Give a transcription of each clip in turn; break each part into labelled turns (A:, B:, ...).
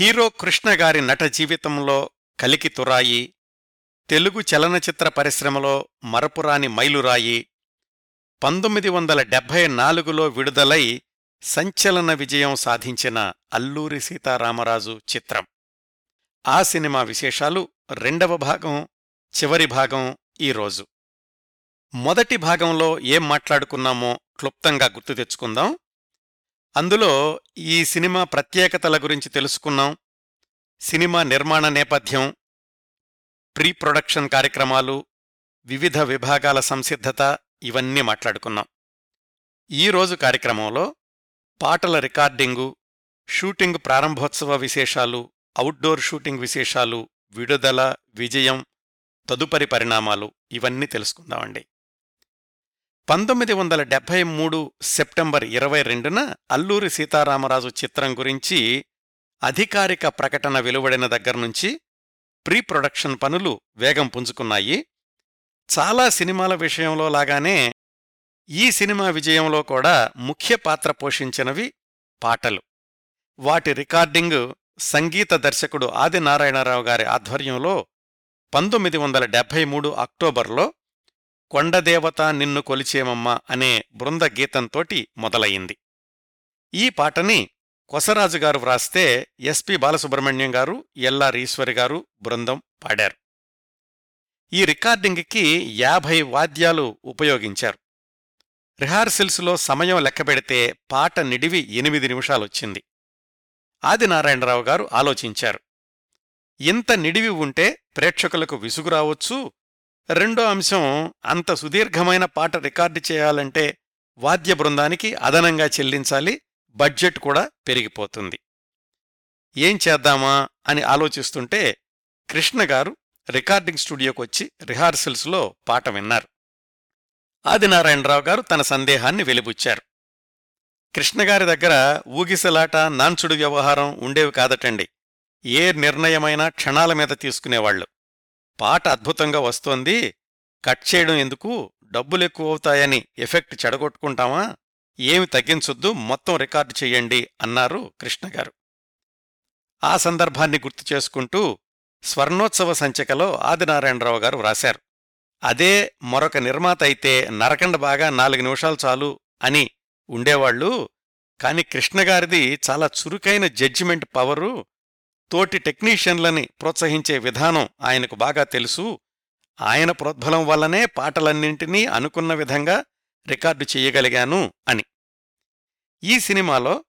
A: Hero Krishna గారి నట జీవితంలో కలికి తురాయి తెలుగు చలనచిత్ర పరిశ్రమలో మరపురాని మైలురాయి పంతొమ్మిది వందల డెబ్భై నాలుగులో విడుదలై సంచలన విజయం సాధించిన అల్లూరి సీతారామరాజు చిత్రం. ఆ సినిమా విశేషాలు రెండవ భాగం చివరి భాగం ఈరోజు మొదటి భాగంలో ఏం మాట్లాడుకున్నామో క్లుప్తంగా గుర్తు తెచ్చుకుందాం. అందులో ఈ సినిమా ప్రత్యేకతల గురించి తెలుసుకున్నాం. సినిమా నిర్మాణ నేపథ్యం ప్రీ ప్రొడక్షన్ కార్యక్రమాలు వివిధ విభాగాల సంసిద్ధత ఇవన్నీ మాట్లాడుకున్నాం. ఈరోజు కార్యక్రమంలో పాటల రికార్డింగు షూటింగ్ ప్రారంభోత్సవ విశేషాలు అవుట్డోర్ షూటింగ్ విశేషాలు విడుదల విజయం తదుపరి పరిణామాలు ఇవన్నీ తెలుసుకుందామండి. పంతొమ్మిది వందల డెబ్భై మూడు సెప్టెంబర్ ఇరవై రెండున అల్లూరి సీతారామరాజు చిత్రం గురించి అధికారిక ప్రకటన వెలువడిన దగ్గర్నుంచి ప్రీ ప్రొడక్షన్ పనులు వేగం పుంజుకున్నాయి. చాలా సినిమాల విషయంలో లాగానే ఈ సినిమా విజయంలో కూడా ముఖ్య పాత్ర పోషించినవి పాటలు. వాటి రికార్డింగ్ సంగీత దర్శకుడు ఆదినారాయణరావు గారి ఆధ్వర్యంలో పంతొమ్మిది వందల డెబ్భై మూడు అక్టోబర్లో కొండదేవత నిన్ను కొలిచేమమ్మా అనే బృంద గీతంతోటి మొదలయింది ఈ పాటని కొసరాజుగారు వ్రాస్తే ఎస్పి బాలసుబ్రహ్మణ్యం గారు ఎల్లారీశ్వరి ఈశ్వరి గారు బృందం పాడారు. ఈ రికార్డింగ్కి యాభై వాద్యాలు ఉపయోగించారు. రిహార్సల్స్లో సమయం లెక్కబెడితే పాట నిడివి ఎనిమిది నిమిషాలొచ్చింది. ఆదినారాయణరావు గారు ఆలోచించారు. ఇంత నిడివి ఉంటే ప్రేక్షకులకు విసుగు రావచ్చు రెండో అంశం అంత సుదీర్ఘమైన పాట రికార్డు చేయాలంటే వాద్య బృందానికి అదనంగా చెల్లించాలి బడ్జెట్ కూడా పెరిగిపోతుంది. ఏం చేద్దామా అని ఆలోచిస్తుంటే కృష్ణగారు రికార్డింగ్ స్టూడియోకొచ్చి రిహార్సల్స్లో పాట విన్నారు. ఆదినారాయణరావు గారు తన సందేహాన్ని వెలిబుచ్చారు. కృష్ణగారి దగ్గర ఊగిసలాట నాన్చుడు వ్యవహారం ఉండేవి కాదటండి. ఏ నిర్ణయమైనా క్షణాల మీద తీసుకునేవాళ్ళు పాట అద్భుతంగా వస్తోంది. కట్ చేయడం ఎందుకు? డబ్బులెక్కువవుతాయని ఎఫెక్ట్ చెడగొట్టుకుంటామా? ఏమి తగ్గించొద్దు మొత్తం రికార్డు చెయ్యండి అన్నారు కృష్ణగారు ఆ సందర్భాన్ని గుర్తు చేసుకుంటూ స్వర్ణోత్సవ సంచికలో ఆదినారాయణరావు గారు వ్రాశారు. అదే మరొక నిర్మాత అయితే నరకండ బాగా నాలుగు నిమిషాలు చాలు అని ఉండేవాళ్ళు కాని కృష్ణగారిది చాలా చురుకైన జడ్జిమెంట్ పవరు తోటి టెక్నీషియన్లని ప్రోత్సహించే విధానం ఆయనకు బాగా తెలుసు. ఆయన ప్రోద్బలం వల్లనే పాటలన్నింటినీ అనుకున్న విధంగా రికార్డు చెయ్యగలిగాను అని. ఈ సినిమాలో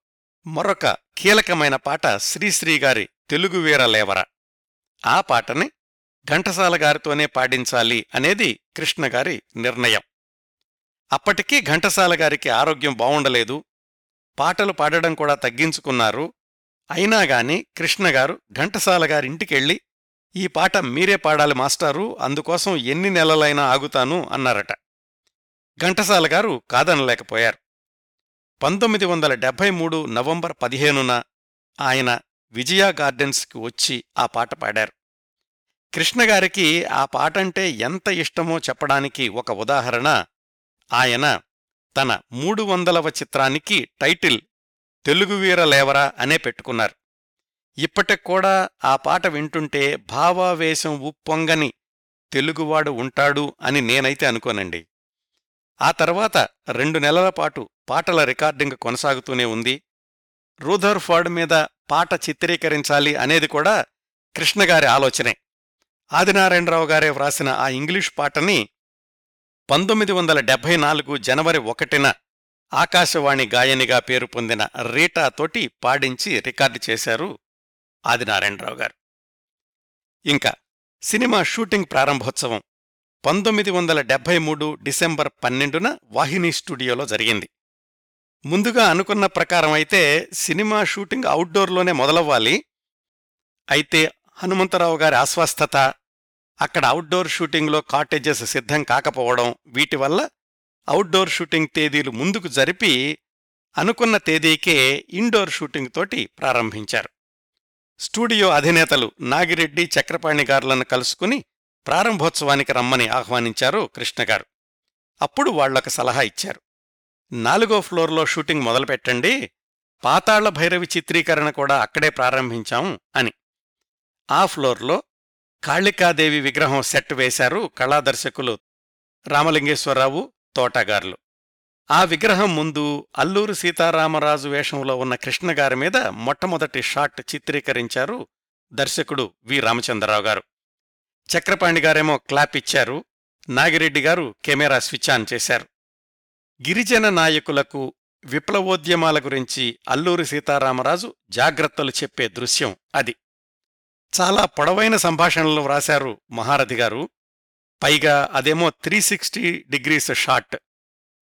A: మరొక కీలకమైన పాట శ్రీశ్రీగారి గారి ఆ పాటని ఘంటసాల గారితోనే పాడించాలి అనేది కృష్ణగారి నిర్ణయం. అప్పటికీ ఘంటసాల గారికి ఆరోగ్యం బావుండలేదు. పాటలు పాడడం కూడా తగ్గించుకున్నారు. అయినాగాని కృష్ణగారు ఘంటసాల గారింటికెళ్ళి ఈ పాట మీరే పాడాలి మాస్టారు అందుకోసం ఎన్ని నెలలైనా ఆగుతాను అన్నారట. ఘంటసాల గారు కాదనలేకపోయారు. పంతొమ్మిది వందల డెబ్భై మూడు నవంబర్ పదిహేనున ఆయన విజయా గార్డెన్స్కి వచ్చి ఆ పాట పాడారు. కృష్ణగారికి ఆ పాటంటే ఎంత ఇష్టమో చెప్పడానికి ఒక ఉదాహరణ ఆయన తన మూడు వందలవ చిత్రానికి టైటిల్ తెలుగువీర లేవరా అనే పెట్టుకున్నారు. ఇప్పటికూడా ఆ పాట వింటుంటే భావావేశం ఉప్పొంగని తెలుగువాడు ఉంటాడు అని నేనైతే అనుకోనండి. ఆ తర్వాత రెండు నెలల పాటు పాటల రికార్డింగ్ కొనసాగుతూనే ఉంది. రూథర్ఫర్డ్ మీద పాట చిత్రీకరించాలి అనేది కూడా కృష్ణగారి ఆలోచనే. ఆదినారాయణరావు గారే వ్రాసిన ఆ ఇంగ్లీష్ పాటని పంతొమ్మిది వందల డెబ్భై నాలుగు జనవరి ఒకటిన ఆకాశవాణి గాయనిగా పేరు పొందిన రీటాతోటి పాడించి రికార్డు చేశారు ఆదినారాయణరావు గారు. ఇంకా సినిమా షూటింగ్ ప్రారంభోత్సవం పంతొమ్మిది వందల డెబ్బై మూడు డిసెంబర్ పన్నెండున వాహిని స్టూడియోలో జరిగింది. ముందుగా అనుకున్న ప్రకారం అయితే సినిమా షూటింగ్ అవుట్డోర్లోనే మొదలవ్వాలి. అయితే హనుమంతరావు గారి అస్వస్థత అక్కడ అవుట్డోర్ షూటింగ్లో కాటేజెస్ సిద్ధం కాకపోవడం వీటి వల్ల అవుట్డోర్ షూటింగ్ తేదీలు ముందుకు జరిపి అనుకున్న తేదీకే ఇండోర్ షూటింగ్ తోటి ప్రారంభించారు. స్టూడియో అధినేతలు నాగిరెడ్డి చక్రపాణి గారులను కలుసుకుని ప్రారంభోత్సవానికి రమ్మని ఆహ్వానించారు కృష్ణగారు అప్పుడు వాళ్ళొక సలహా ఇచ్చారు. నాలుగో ఫ్లోర్లో షూటింగ్ మొదలుపెట్టండి పాతాళ్ళ భైరవి చిత్రీకరణ కూడా అక్కడే ప్రారంభించాం అని. ఆ ఫ్లోర్లో కాళికాదేవి విగ్రహం సెట్ వేశారు కళాదర్శకులు రామలింగేశ్వరరావు తోటగార్లు. ఆ విగ్రహం ముందు అల్లూరు సీతారామరాజు వేషంలో ఉన్న కృష్ణగారి మీద మొట్టమొదటి షాట్ చిత్రీకరించారు దర్శకుడు వి. రామచంద్రరావు గారు. చక్రపాణి గారేమో క్లాప్ ఇచ్చారు. నాగిరెడ్డి గారు కెమెరా స్విచ్ ఆన్ చేశారు. గిరిజన నాయకులకు విప్లవోద్యమాల గురించి అల్లూరి సీతారామరాజు జాగ్రత్తలు చెప్పే దృశ్యం అది. చాలా పొడవైన సంభాషణలు వ్రాశారు మహారథి గారు. పైగా అదేమో three sixty degrees shot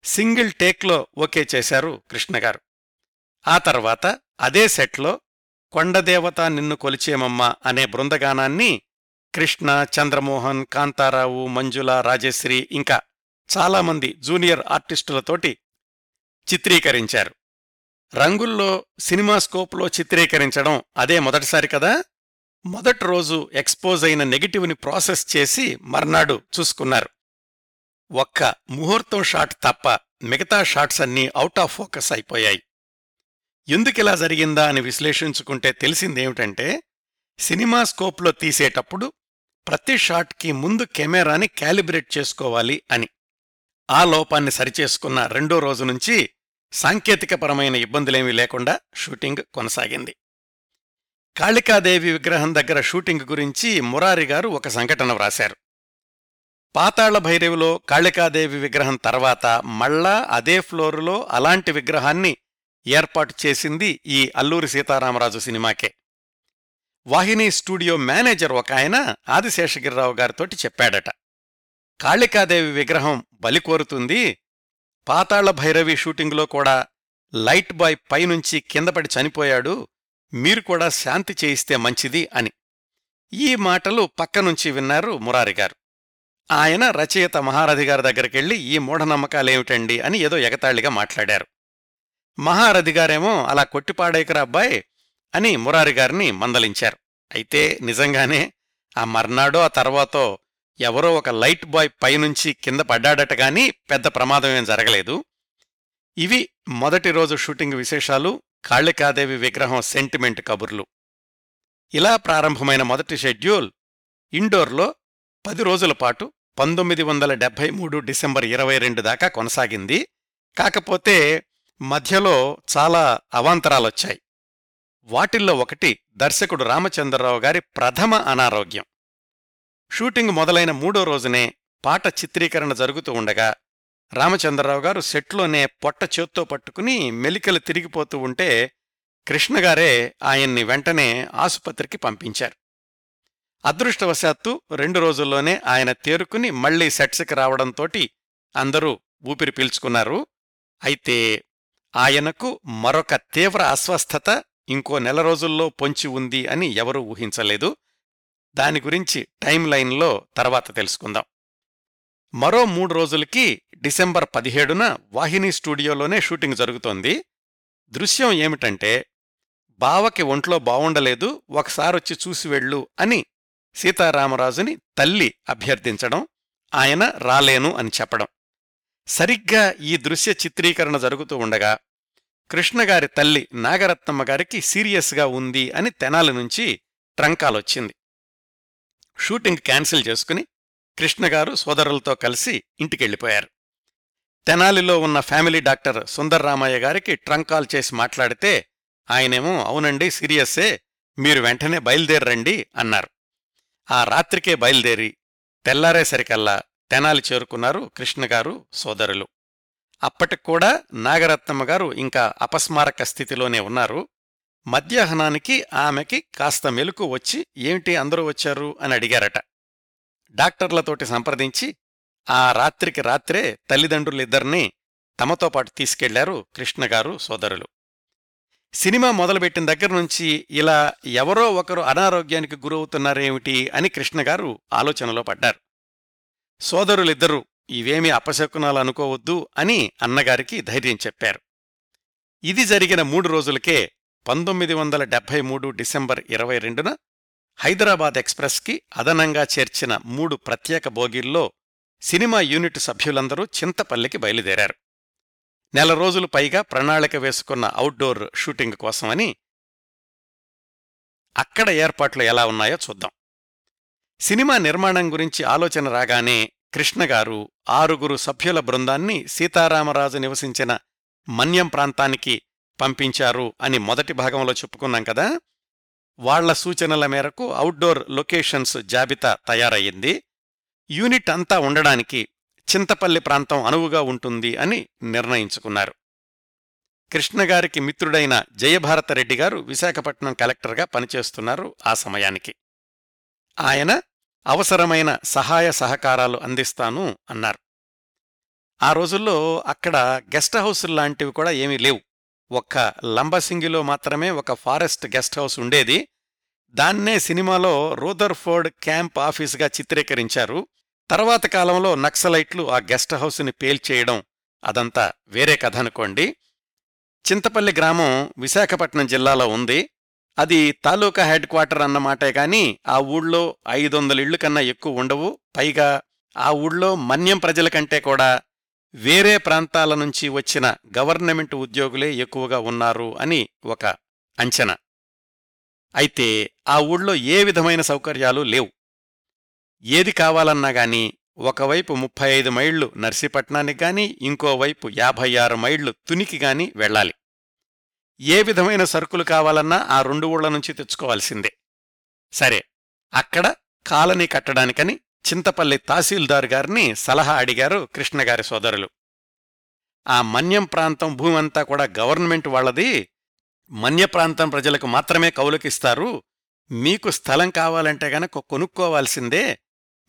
A: single టేక్లో okay చేశారు కృష్ణగారు ఆ తర్వాత అదే సెట్లో కొండదేవత నిన్ను కొలిచేమమ్మ అనే బృందగానాన్ని కృష్ణ చంద్రమోహన్ కాంతారావు మంజుల రాజశ్రీ ఇంకా చాలామంది జూనియర్ ఆర్టిస్టులతోటి చిత్రీకరించారు. రంగుల్లో సినిమా స్కోప్లో చిత్రీకరించడం అదే మొదటిసారి కదా? మొదటి రోజు ఎక్స్పోజ్ అయిన నెగిటివ్ని ప్రాసెస్ చేసి మర్నాడు చూసుకున్నారు. ఒక్క ముహూర్తం షాట్ తప్ప మిగతా షాట్స్ అన్నీ అవుట్ ఆఫ్ ఫోకస్ అయిపోయాయి. ఎందుకిలా జరిగిందా అని విశ్లేషించుకుంటే తెలిసిందేమిటంటే సినిమా స్కోప్లో తీసేటప్పుడు ప్రతి షాట్కి ముందు కెమెరాని క్యాలిబ్రేట్ చేసుకోవాలి అని. ఆ లోపాన్ని సరిచేసుకున్న రెండో రోజు నుంచి సాంకేతికపరమైన ఇబ్బందులేమీ లేకుండా షూటింగ్ కొనసాగింది. కాళికాదేవి విగ్రహం దగ్గర షూటింగ్ గురించి మురారి గారు ఒక సంఘటన వ్రాశారు. పాతాళ భైరవిలో కాళికాదేవి విగ్రహం తర్వాత మళ్ళా అదే ఫ్లోరులో అలాంటి విగ్రహాన్ని ఏర్పాటు చేసింది ఈ అల్లూరి సీతారామరాజు సినిమాకే. వాహిని స్టూడియో మేనేజర్ ఒక ఆయన ఆదిశేషగిరిరావు గారితోటి చెప్పాడట. కాళికాదేవి విగ్రహం బలి కోరుతుంది పాతాళ భైరవి షూటింగులో కూడా లైట్ బాయ్ పైనుంచి కిందపడి చనిపోయాడు మీరు కూడా శాంతి చేయిస్తే మంచిది అని. ఈ మాటలు పక్కనుంచి విన్నారు మురారిగారు ఆయన రచయిత మహారథి గారి దగ్గరికెళ్ళి ఈ మూఢనమ్మకాలేమిటండి అని ఏదో ఎగతాళిగా మాట్లాడారు. మహారథి గారేమో అలా కొట్టిపాడేకరా అబ్బాయ్ అని మురారిగారిని మందలించారు. అయితే నిజంగానే ఆ మర్నాడో ఆ తర్వాతో ఎవరో ఒక లైట్ బాయ్ పైనుంచి కింద పడ్డాడట గాని పెద్ద ప్రమాదం ఏం జరగలేదు. ఇవి మొదటి రోజు షూటింగ్ విశేషాలు కాళికాదేవి విగ్రహం సెంటిమెంట్ కబుర్లు. ఇలా ప్రారంభమైన మొదటి షెడ్యూల్ ఇండోర్లో పది రోజుల పాటు పంతొమ్మిది వందల డెబ్బై మూడు డిసెంబర్ ఇరవై రెండు దాకా కొనసాగింది. కాకపోతే మధ్యలో చాలా అవాంతరాలొచ్చాయి. వాటిల్లో ఒకటి దర్శకుడు రామచంద్రరావు గారి ప్రథమ అనారోగ్యం. షూటింగ్ మొదలైన మూడో రోజునే పాట చిత్రీకరణ జరుగుతూ ఉండగా రామచంద్రరావు గారు సెట్లోనే పొట్ట చేత్తో పట్టుకుని మెలికలు తిరిగిపోతూ ఉంటే కృష్ణగారే ఆయన్ని వెంటనే ఆసుపత్రికి పంపించారు. అదృష్టవశాత్తు రెండు రోజుల్లోనే ఆయన తేరుకుని మళ్ళీ సెట్స్కి రావడంతోటి అందరూ ఊపిరి పీల్చుకున్నారు. అయితే ఆయనకు మరొక తీవ్ర అస్వస్థత ఇంకో నెల రోజుల్లో పొంచి ఉంది అని ఎవరూ ఊహించలేదు. దాని గురించి టైం లైన్లో తర్వాత తెలుసుకుందాం. మరో మూడు రోజులకి డిసెంబర్ పదిహేడున వాహిని స్టూడియోలోనే షూటింగ్ జరుగుతోంది. దృశ్యం ఏమిటంటే బావకి ఒంట్లో బావుండలేదు ఒకసారొచ్చి చూసి వెళ్ళు అని సీతారామరాజుని తల్లి అభ్యర్థించడం ఆయన రాలేను అని చెప్పడం. సరిగ్గా ఈ దృశ్య చిత్రీకరణ జరుగుతూ ఉండగా కృష్ణగారి తల్లి నాగరత్నమ్మ గారికి సీరియస్గా ఉంది అని తెనాలి నుంచి ట్రంకాలొచ్చింది. షూటింగ్ క్యాన్సిల్ చేసుకుని కృష్ణగారు సోదరులతో కలిసి ఇంటికెళ్ళిపోయారు. తెనాలిలో ఉన్న ఫ్యామిలీ డాక్టర్ సుందర్రామయ్య గారికి ట్రంకాల్ చేసి మాట్లాడితే ఆయనేమో అవునండి సీరియస్సే మీరు వెంటనే బయలుదేరండి అన్నారు. ఆ రాత్రికే బయలుదేరి తెల్లారేసరికల్లా తెనాలి చేరుకున్నారు కృష్ణగారు సోదరులు. అప్పటికూడా నాగరత్నమ్మ గారు ఇంకా అపస్మారక స్థితిలోనే ఉన్నారు. మధ్యాహ్నానికి ఆమెకి కాస్త మెలకు వచ్చి ఏమిటి అందరూ వచ్చారు? అని అడిగారట. డాక్టర్లతోటి సంప్రదించి ఆ రాత్రికి రాత్రే తల్లిదండ్రులిద్దరినీ తమతో పాటు తీసుకెళ్ళారు కృష్ణగారు సోదరులు. సినిమా మొదలుపెట్టిన దగ్గర నుంచి ఇలా ఎవరో ఒకరు అనారోగ్యానికి గురవుతున్నారేమిటి అని కృష్ణగారు ఆలోచనలో పడ్డారు. సోదరులిద్దరూ ఇవేమీ అపశకునాలు అనుకోవద్దు అని అన్నగారికి ధైర్యం చెప్పారు. ఇది జరిగిన మూడు రోజులకే పంతొమ్మిది వందల డెబ్బై మూడు డిసెంబర్ ఇరవై రెండున హైదరాబాద్ ఎక్స్ప్రెస్కి అదనంగా చేర్చిన మూడు ప్రత్యేక బోగీల్లో సినిమా యూనిట్ సభ్యులందరూ చింతపల్లికి బయలుదేరారు. నెల రోజులు పైగా ప్రణాళిక వేసుకున్న అవుట్డోర్ షూటింగ్ కోసమని అక్కడ ఏర్పాట్లు ఎలా ఉన్నాయో చూద్దాం. సినిమా నిర్మాణం గురించి ఆలోచన రాగానే కృష్ణగారు ఆరుగురు సభ్యుల బృందాన్ని సీతారామరాజు నివసించిన మన్యం ప్రాంతానికి పంపించారు అని మొదటి భాగంలో చెప్పుకున్నాం కదా? వాళ్ళ సూచనల మేరకు అవుట్డోర్ లొకేషన్స్ జాబితా తయారయ్యింది. యూనిట్ అంతా ఉండడానికి చింతపల్లి ప్రాంతం అనువుగా ఉంటుంది అని నిర్ణయించుకున్నారు. కృష్ణగారికి మిత్రుడైన జయభారతరెడ్డి గారు విశాఖపట్నం కలెక్టర్గా పనిచేస్తున్నారు ఆ సమయానికి. ఆయన అవసరమైన సహాయ సహకారాలు అందిస్తాను అన్నారు. ఆ రోజుల్లో అక్కడ గెస్ట్ హౌస్ లాంటివి కూడా ఏమీ లేవు. ఒక్క లంబసింగిలో మాత్రమే ఒక ఫారెస్ట్ గెస్ట్ హౌస్ ఉండేది. దాన్నే సినిమాలో రూదర్ఫోర్డ్ క్యాంప్ ఆఫీసుగా చిత్రీకరించారు. తర్వాత కాలంలో నక్సలైట్లు ఆ గెస్ట్ హౌస్ని పేల్చేయడం అదంతా వేరే కథ అనుకోండి. చింతపల్లి గ్రామం విశాఖపట్నం జిల్లాలో ఉంది. అది తాలూకా హెడ్ క్వార్టర్ అన్నమాటే గాని ఆ ఊళ్ళో ఐదు వందల ఇళ్ళు కన్నా ఎక్కువ ఉండవు. పైగా ఆ ఊళ్ళో మన్యం ప్రజల కంటే కూడా వేరే ప్రాంతాల నుంచి వచ్చిన గవర్నమెంట్ ఉద్యోగులే ఎక్కువగా ఉన్నారు అని ఒక అంచనా. అయితే ఆ ఊళ్ళో ఏ విధమైన సౌకర్యాలు లేవు. ఏది కావాలన్నా గాని ఒకవైపు ముప్పై ఐదు మైళ్ళు నర్సీపట్నానికి గాని ఇంకోవైపు యాభై ఆరు మైళ్ళు తునికి గాని వెళ్ళాలి. ఏ విధమైన సరుకులు కావాలన్నా ఆ రెండు ఊళ్ళ నుంచి తెచ్చుకోవాల్సిందే. సరే అక్కడ కాలనీ కట్టడానికని చింతపల్లి తహసీల్దార్ గారిని సలహా అడిగారు కృష్ణగారి సోదరులు. ఆ మన్యం ప్రాంతం భూమి అంతా కూడా గవర్నమెంట్ వాళ్ళది. మన్య ప్రాంతం ప్రజలకు మాత్రమే కౌలుకిస్తారు. మీకు స్థలం కావాలంటే గనక కొనుక్కోవాల్సిందే.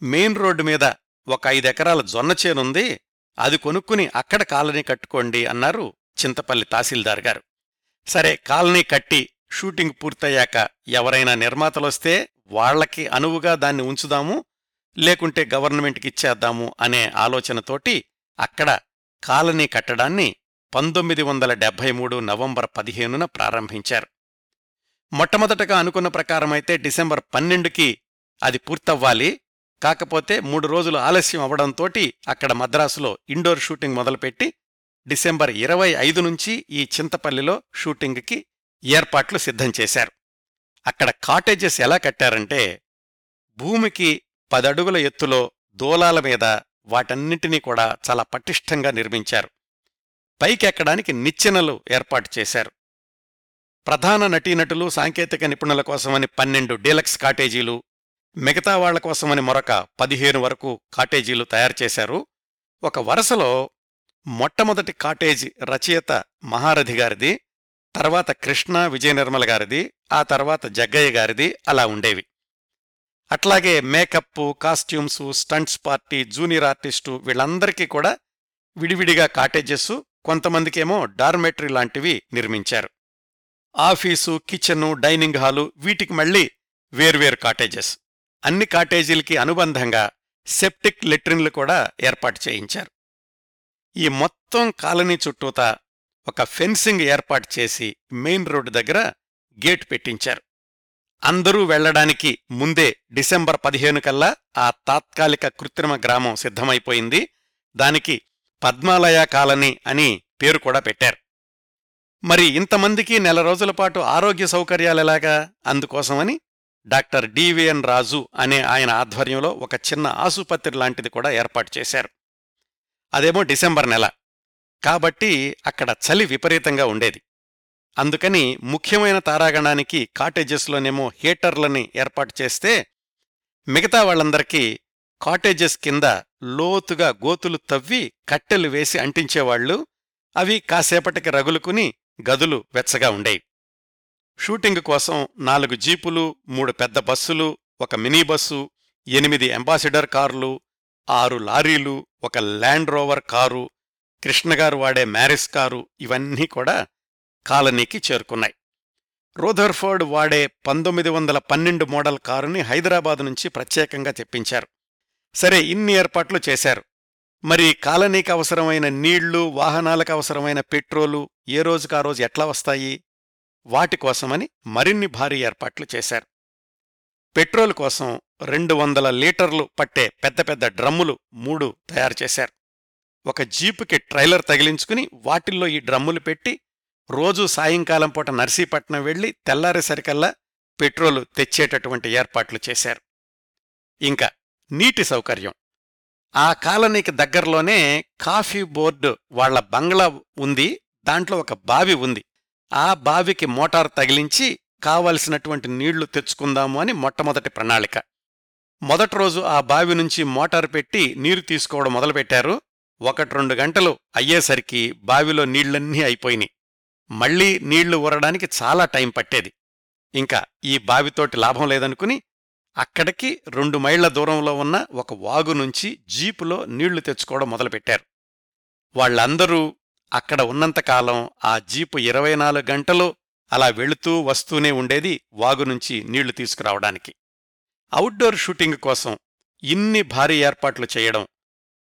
A: మెయిన్ రోడ్డు మీద ఒక ఐదెకరాల జొన్న చేనుంది. అది కొనుక్కుని అక్కడ కాలనీ కట్టుకోండి అన్నారు చింతపల్లి తహసీల్దార్ గారు. సరే కాలనీ కట్టి షూటింగ్ పూర్తయ్యాక ఎవరైనా నిర్మాతలొస్తే వాళ్ళకి అనువుగా దాన్ని ఉంచుదాము. లేకుంటే గవర్నమెంట్కి ఇచ్చేద్దాము అనే ఆలోచనతోటి అక్కడ కాలనీ కట్టడాన్ని పంతొమ్మిది వందల డెబ్బై మూడు నవంబర్ పదిహేనున ప్రారంభించారు. మొట్టమొదటగా అనుకున్న ప్రకారమైతే డిసెంబర్ పన్నెండుకి అది పూర్తవ్వాలి. కాకపోతే మూడు రోజులు ఆలస్యం అవడంతోటి అక్కడ మద్రాసులో ఇండోర్ షూటింగ్ మొదలుపెట్టి డిసెంబర్ ఇరవై ఐదు నుంచి ఈ చింతపల్లిలో షూటింగ్కి ఏర్పాట్లు సిద్ధం చేశారు. అక్కడ కాటేజెస్ ఎలా కట్టారంటే భూమికి పదడుగుల ఎత్తులో దూలాల మీద వాటన్నింటినీ కూడా చాలా పటిష్టంగా నిర్మించారు. పైకెక్కడానికి నిచ్చెనలు ఏర్పాటు చేశారు. ప్రధాన నటీనటులు సాంకేతిక నిపుణుల కోసమని పన్నెండు డీలక్స్ కాటేజీలు మిగతా వాళ్ళ కోసమని మరొక పదిహేను వరకు కాటేజీలు తయారు చేశారు. ఒక వరుసలో మొట్టమొదటి కాటేజీ రచయిత మహారథి గారిది తర్వాత కృష్ణ విజయనిర్మల గారిది ఆ తర్వాత జగ్గయ్య గారిది అలా ఉండేవి. అట్లాగే makeup costumes stunts party junior artist వీళ్ళందరికీ కూడా విడివిడిగా కాటేజెస్ కొంతమందికేమో డార్మెటరీ లాంటివి నిర్మించారు. ఆఫీసు కిచెను డైనింగ్ హాలు వీటికి మళ్ళీ వేర్వేరు కాటేజెస్. అన్ని కాటేజీలకి అనుబంధంగా సెప్టిక్ లెట్రిన్లు కూడా ఏర్పాటు చేయించారు. ఈ మొత్తం కాలనీ చుట్టూతా ఒక ఫెన్సింగ్ ఏర్పాటు చేసి మెయిన్ రోడ్డు దగ్గర గేట్ పెట్టించారు. అందరూ వెళ్ళడానికి ముందే డిసెంబర్ పదిహేను కల్లా ఆ తాత్కాలిక కృత్రిమ గ్రామం సిద్ధమైపోయింది. దానికి పద్మాలయ కాలనీ అని పేరు కూడా పెట్టారు. మరి ఇంతమందికి నెల రోజుల పాటు ఆరోగ్య సౌకర్యాలెలాగా అందుకోసమని డాక్టర్ డివిఎన్ రాజు అనే ఆయన ఆధ్వర్యంలో ఒక చిన్న ఆసుపత్రి లాంటిది కూడా ఏర్పాటు చేశారు. అదేమో డిసెంబర్ నెల. కాబట్టి అక్కడ చలి విపరీతంగా ఉండేది. అందుకని ముఖ్యమైన తారాగణానికి కాటేజెస్లోనేమో హీటర్లని ఏర్పాటు చేస్తే మిగతా వాళ్ళందరికీ కాటేజెస్ కింద లోతుగా గోతులు తవ్వి కట్టెలు వేసి అంటించేవాళ్ళు అవి కాసేపటికి రగులుకుని గదులు వెచ్చగా ఉండేవి షూటింగ్ కోసం నాలుగు జీపులు మూడు పెద్ద బస్సులు ఒక మినీ బస్సు ఎనిమిది అంబాసిడర్ కార్లు ఆరు లారీలు ఒక ల్యాండ్ రోవర్ కారు కృష్ణగారు వాడే మ్యారిస్ కారు ఇవన్నీ కూడా కాలనీకి చేరుకున్నాయి. రూథర్ఫోర్డ్ వాడే పంతొమ్మిది వందల పన్నెండు మోడల్ కారుని హైదరాబాద్ నుంచి ప్రత్యేకంగా తెప్పించారు. సరే ఇన్ని ఏర్పాట్లు చేశారు. మరి కాలనీకి అవసరమైన నీళ్ళు వాహనాలకు అవసరమైన పెట్రోలు ఏ రోజుకా రోజు ఎట్లా వస్తాయి? వాటి కోసమని మరిన్ని భారీ ఏర్పాట్లు చేశారు. పెట్రోల్ కోసం రెండు వందల లీటర్లు పట్టే పెద్ద పెద్ద డ్రమ్ములు మూడు తయారు చేశారు. ఒక జీపుకి ట్రైలర్ తగిలించుకుని వాటిల్లో ఈ డ్రమ్ములు పెట్టి రోజూ సాయంకాలం పూట నర్సీపట్నం వెళ్ళి తెల్లారేసరికల్లా పెట్రోలు తెచ్చేటటువంటి ఏర్పాట్లు చేశారు. ఇంకా నీటి సౌకర్యం. ఆ కాలనీకి దగ్గరలోనే కాఫీ బోర్డు వాళ్ళ బంగ్లా ఉంది దాంట్లో ఒక బావి ఉంది. ఆ బావికి మోటార్ తగిలించి కావలసినటువంటి నీళ్ళు తెచ్చుకుందాము అని మొట్టమొదటి ప్రణాళిక. మొదటి రోజు ఆ బావి నుంచి మోటార్ పెట్టి నీరు తీసుకోవడం మొదలుపెట్టారు. ఒకటి రెండు గంటలు అయ్యేసరికి బావిలో నీళ్ళన్నీ అయిపోయినాయి. మళ్ళీ నీళ్ళు ఊరడానికి చాలా టైం పట్టేది. ఇంకా ఈ బావితోటి లాభం లేదనుకుని అక్కడికి రెండు మైళ్ళ దూరంలో ఉన్న ఒక వాగు నుంచి జీపులో నీళ్ళు తెచ్చుకోవడం మొదలుపెట్టారు. వాళ్ళందరూ అక్కడ ఉన్నంతకాలం ఆ జీపు ఇరవై నాలుగు గంటలు అలా వెళుతూ వస్తూనే ఉండేది వాగు నుంచి నీళ్ళు తీసుకురావడానికి. అవుట్డోర్ షూటింగ్ కోసం ఇన్ని భారీ ఏర్పాట్లు చేయడం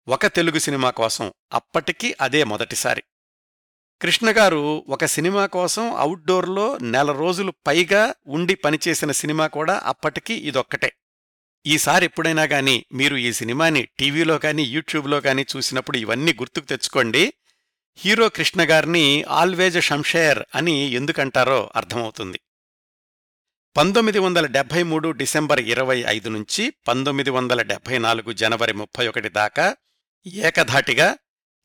A: ఒక తెలుగు సినిమా కోసం అప్పటికీ అదే మొదటిసారి. కృష్ణగారు ఒక సినిమా కోసం అవుట్డోర్లో నెల రోజులు పైగా ఉండి పనిచేసిన సినిమా కూడా అప్పటికి ఇదొక్కటే. ఈసారి ఎప్పుడైనా గాని మీరు ఈ సినిమాని టీవీలో కానీ యూట్యూబ్లో కానీ చూసినప్పుడు ఇవన్నీ గుర్తుకు తెచ్చుకోండి. హీరో కృష్ణగారిని ఆల్వేజ్ షంషేర్ అని ఎందుకంటారో అర్థమవుతుంది. పంతొమ్మిది వందల డెబ్బై మూడు డిసెంబర్ ఇరవై ఐదు నుంచి పంతొమ్మిది వందల డెబ్బై నాలుగు జనవరి ముప్పై ఒకటి దాకా ఏకధాటిగా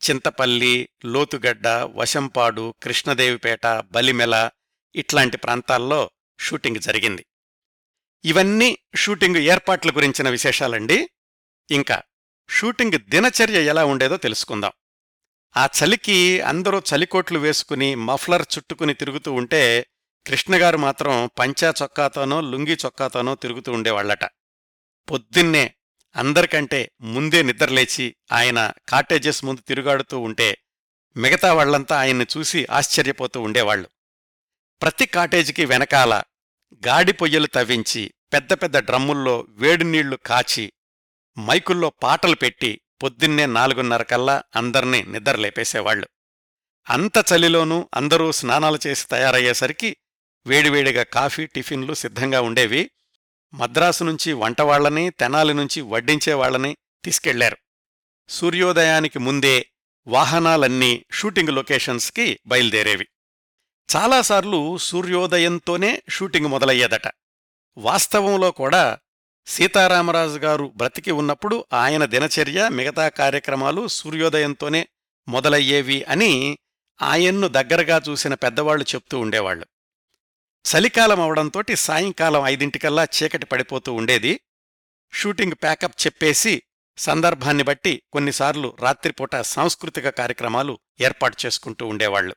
A: చింతపల్లి లోతుగడ్డ వశంపాడు కృష్ణదేవిపేట బలిమెల ఇట్లాంటి ప్రాంతాల్లో షూటింగ్ జరిగింది. ఇవన్నీ షూటింగ్ ఏర్పాట్ల గురించిన విశేషాలండి. ఇంకా షూటింగ్ దినచర్య ఎలా ఉండేదో తెలుసుకుందాం. ఆ చలికి అందరూ చలికోట్లు వేసుకుని మఫ్లర్ చుట్టుకుని తిరుగుతూ ఉంటే కృష్ణగారు మాత్రం పంచా చొక్కాతోనో లుంగి చొక్కాతోనో తిరుగుతూ ఉండేవాళ్ళట పొద్దున్నే అందరికంటే ముందే నిద్రలేచి ఆయన కాటేజెస్ ముందు తిరుగాడుతూ ఉంటే మిగతా వాళ్ళంతా ఆయన్ని చూసి ఆశ్చర్యపోతూ ఉండేవాళ్ళు ప్రతి కాటేజీకి వెనకాల గాడి పొయ్యలు తవ్వించి పెద్ద పెద్ద డ్రమ్ముల్లో వేడినీళ్ళు కాచి మైకుల్లో పాటలు పెట్టి పొద్దున్నే నాలుగున్నరకల్లా అందర్నీ నిద్రలేపేసేవాళ్ళు అంత చలిలోనూ అందరూ స్నానాలు చేసి తయారయ్యేసరికి వేడివేడిగా కాఫీ టిఫిన్లు సిద్ధంగా ఉండేవి. మద్రాసు నుంచి వంటవాళ్ళని తెనాలి నుంచి వడ్డించేవాళ్ళని తీసుకెళ్ళారు. సూర్యోదయానికి ముందే వాహనాలన్నీ షూటింగ్ లొకేషన్స్కి బయలుదేరేవి. చాలాసార్లు సూర్యోదయంతోనే షూటింగ్ మొదలయ్యేదట. వాస్తవంలో కూడా సీతారామరాజు గారు బ్రతికి ఉన్నప్పుడు ఆయన దినచర్య మిగతా కార్యక్రమాలు సూర్యోదయంతోనే మొదలయ్యేవి అని ఆయన్ను దగ్గరగా చూసిన పెద్దవాళ్ళు చెప్తూ ఉండేవాళ్ళు చలికాలం అవడంతోటి సాయంకాలం ఐదింటికల్లా చీకటి పడిపోతూ ఉండేది. షూటింగ్ ప్యాకప్ చెప్పేసి సందర్భాన్ని బట్టి కొన్నిసార్లు రాత్రిపూట సాంస్కృతిక కార్యక్రమాలు ఏర్పాటు చేసుకుంటూ ఉండేవాళ్ళు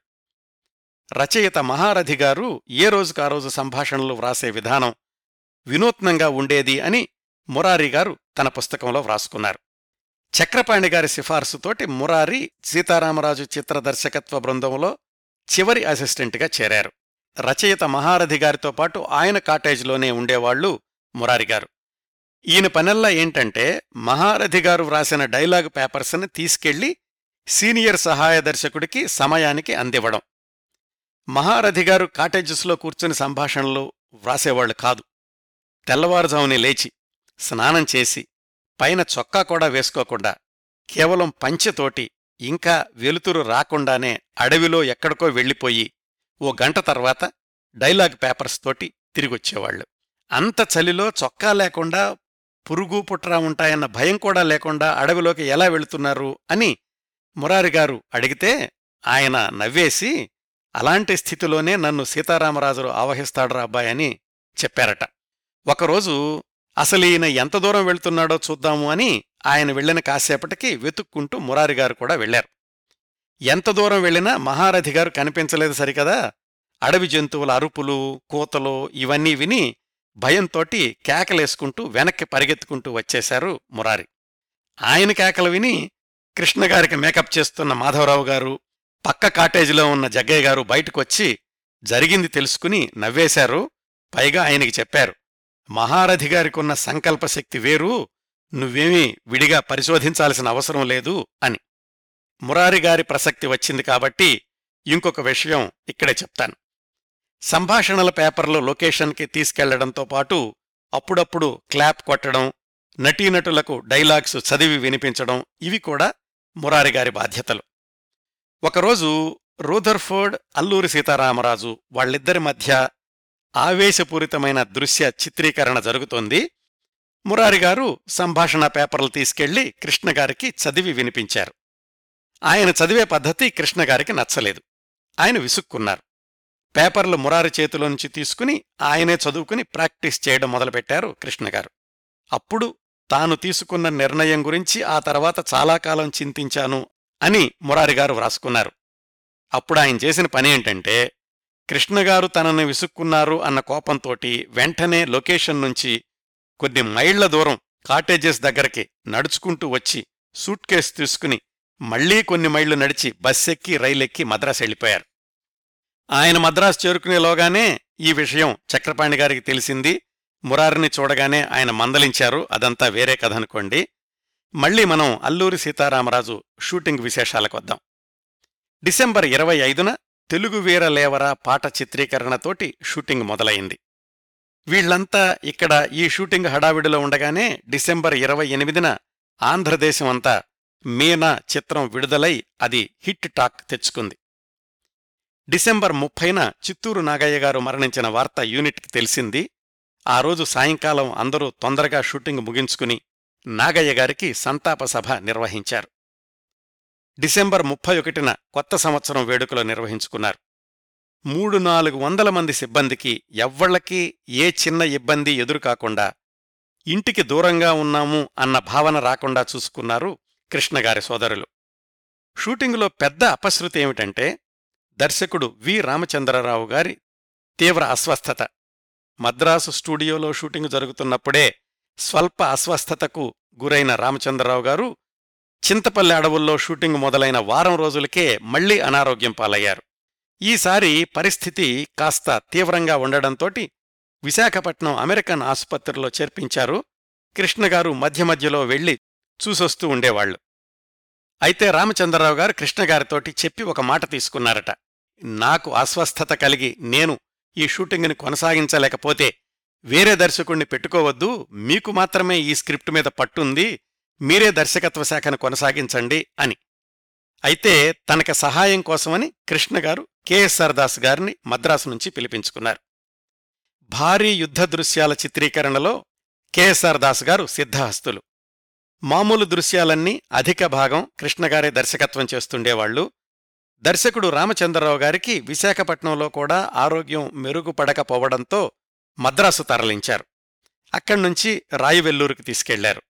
A: రచయిత మహారథి గారు ఏ రోజుకా రోజు సంభాషణలు వ్రాసే విధానం వినూత్నంగా ఉండేది అని మురారి గారు తన పుస్తకంలో వ్రాసుకున్నారు. చక్రపాణి గారి సిఫార్సుతోటి మురారి సీతారామరాజు చిత్ర దర్శకత్వ బృందంలో చివరి అసిస్టెంట్గా చేరారు. రచయిత మహారథి గారితో పాటు ఆయన కాటేజ్లోనే ఉండేవాళ్ళు మురారిగారు ఈయన పనల్లా ఏంటంటే మహారథి గారు వ్రాసిన డైలాగ్ పేపర్స్ని తీసుకెళ్ళి సీనియర్ సహాయ దర్శకుడికి సమయానికి అందివ్వడం. మహారథి గారు కాటేజెస్లో కూర్చుని సంభాషణలు వ్రాసేవాళ్ళు కాదు. తెల్లవారుజామునే లేచి స్నానం చేసి పైన చొక్కా కూడా వేసుకోకుండా కేవలం పంచెతోటి ఇంకా వెలుతురు రాకుండానే అడవిలో ఎక్కడికో వెళ్ళిపోయి ఓ గంట తర్వాత డైలాగ్ పేపర్స్ తోటి తిరిగొచ్చేవాళ్ళు అంత చలిలో చొక్కా లేకుండా పురుగు పుట్రా ఉంటాయన్న భయం కూడా లేకుండా అడవిలోకి ఎలా వెళుతున్నారు అని మురారిగారు అడిగితే ఆయన నవ్వేసి అలాంటి స్థితిలోనే నన్ను సీతారామరాజులు ఆవహిస్తాడ్రా అబ్బాయని చెప్పారట. ఒకరోజు అసలీయన ఎంత దూరం వెళ్తున్నాడో చూద్దాము అని ఆయన వెళ్ళిన కాసేపటికి వెతుక్కుంటూ మురారిగారు కూడా వెళ్ళారు ఎంత దూరం వెళ్ళినా మహారథి గారు కనిపించలేదు సరికదా? అడవి జంతువుల అరుపులు కూతలు ఇవన్నీ విని భయంతోటి కేకలేసుకుంటూ వెనక్కి పరిగెత్తుకుంటూ వచ్చేశారు మురారి. ఆయన కేకలు విని కృష్ణగారికి మేకప్ చేస్తున్న మాధవరావు గారు పక్క కాటేజీలో ఉన్న జగ్గయ్య గారు బయటకొచ్చి జరిగింది తెలుసుకుని నవ్వేశారు పైగా ఆయనకి చెప్పారు మహారథి గారికున్న సంకల్పశక్తి వేరు నువ్వేమీ విడిగా పరిశోధించాల్సిన అవసరం లేదు అని. మురారిగారి ప్రసక్తి వచ్చింది కాబట్టి ఇంకొక విషయం ఇక్కడే చెప్తాను. సంభాషణల పేపర్లు లొకేషన్కి తీసుకెళ్ళడంతో పాటు అప్పుడప్పుడు క్లాప్ కొట్టడం నటీనటులకు డైలాగ్స్ చదివి వినిపించడం ఇవి కూడా మురారిగారి బాధ్యతలు. ఒకరోజు రూథర్ఫోర్డ్ అల్లూరి సీతారామరాజు వాళ్ళిద్దరి మధ్య ఆవేశపూరితమైన దృశ్య చిత్రీకరణ జరుగుతోంది. మురారిగారు సంభాషణ పేపర్లు తీసుకెళ్ళి కృష్ణగారికి చదివి వినిపించారు. ఆయన చదివే పద్ధతి కృష్ణగారికి నచ్చలేదు. ఆయన విసుక్కున్నారు. పేపర్లు మురారి చేతిలోంచి తీసుకుని ఆయనే చదువుకుని ప్రాక్టీస్ చేయడం మొదలుపెట్టారు కృష్ణగారు అప్పుడు తాను తీసుకున్న నిర్ణయం గురించి ఆ తర్వాత చాలా కాలం చింతించాను అని మురారిగారు వ్రాసుకున్నారు. అప్పుడు ఆయన చేసిన పనేంటంటే కృష్ణగారు తనని విసుక్కున్నారు అన్న కోపంతోటి వెంటనే లొకేషన్ నుంచి కొన్ని మైళ్ళ దూరం కాటేజెస్ దగ్గరికి నడుచుకుంటూ వచ్చి సూట్ కేసు తీసుకుని మళ్ళీ కొన్ని మైళ్ళు నడిచి బస్సెక్కి రైలెక్కి మద్రాసు వెళ్ళిపోయారు. ఆయన మద్రాసు చేరుకునేలోగానే ఈ విషయం చక్రపాణి గారికి తెలిసింది. మురారిని చూడగానే ఆయన మందలించారు. అదంతా వేరే కథ అనుకోండి. మళ్ళీ మనం అల్లూరి సీతారామరాజు షూటింగ్ విశేషాలకు వద్దాం. డిసెంబర్ ఇరవై ఐదున తెలుగు వీర లేవరా పాట చిత్రీకరణతోటి షూటింగ్ మొదలైంది. వీళ్ళంతా ఇక్కడ ఈ షూటింగ్ హడావిడిలో ఉండగానే డిసెంబర్ ఇరవై ఎనిమిదిన ఆంధ్రదేశమంతా మీనా చిత్రం విడుదలై అది హిట్ టాక్ తెచ్చుకుంది. డిసెంబర్ ముప్పైన చిత్తూరు నాగయ్య గారు మరణించిన వార్త యూనిట్కి తెలిసింది. ఆ రోజు సాయంకాలం అందరూ తొందరగా షూటింగ్ ముగించుకుని నాగయ్య గారికి సంతాప సభ నిర్వహించారు. డిసెంబర్ ముప్పై ఒకటిన కొత్త సంవత్సరం వేడుకలు నిర్వహించుకున్నారు. మూడు నాలుగు వందల మంది సిబ్బందికి ఎవ్వళ్ళకీ ఏ చిన్న ఇబ్బంది ఎదురుకాకుండా ఇంటికి దూరంగా ఉన్నాము అన్న భావన రాకుండా చూసుకున్నారు కృష్ణగారి సోదరులు. షూటింగులో పెద్ద అపశృతి ఏమిటంటే దర్శకుడు వి. రామచంద్రరావు గారి తీవ్ర అస్వస్థత. మద్రాసు స్టూడియోలో షూటింగ్ జరుగుతున్నప్పుడే స్వల్ప అస్వస్థతకు గురైన రామచంద్రరావు గారు చింతపల్లి అడవుల్లో షూటింగ్ మొదలైన వారం రోజులకే మళ్ళీ అనారోగ్యం పాలయ్యారు. ఈసారి పరిస్థితి కాస్త తీవ్రంగా ఉండడంతోటి విశాఖపట్నం అమెరికన్ ఆసుపత్రిలో చేర్పించారు. కృష్ణగారు మధ్య మధ్యలో వెళ్ళి చూసొస్తూ ఉండేవాళ్ళు అయితే రామచంద్రరావు గారు కృష్ణగారితోటి చెప్పి ఒక మాట తీసుకున్నారట. నాకు అస్వస్థత కలిగి నేను ఈ షూటింగ్ని కొనసాగించలేకపోతే వేరే దర్శకుణ్ణి పెట్టుకోవద్దు మీకు మాత్రమే ఈ స్క్రిప్ట్ మీద పట్టుంది మీరే దర్శకత్వ శాఖను కొనసాగించండి అని. అయితే తనకి సహాయం కోసమని కృష్ణగారు కెఎస్ఆర్ దాస్ గారిని మద్రాసు నుంచి పిలిపించుకున్నారు. భారీ యుద్ధ దృశ్యాల చిత్రీకరణలో కెఎస్ఆర్ దాస్ గారు సిద్ధహస్తులు. మామూలు దృశ్యాలన్నీ అధిక భాగం కృష్ణగారే దర్శకత్వం చేస్తుండేవాళ్ళు దర్శకుడు రామచంద్రరావు గారికి విశాఖపట్నంలో కూడా ఆరోగ్యం మెరుగుపడకపోవడంతో మద్రాసు తరలించారు. అక్కడ్నుంచి రాయవెల్లూరుకి తీసుకెళ్ళారు.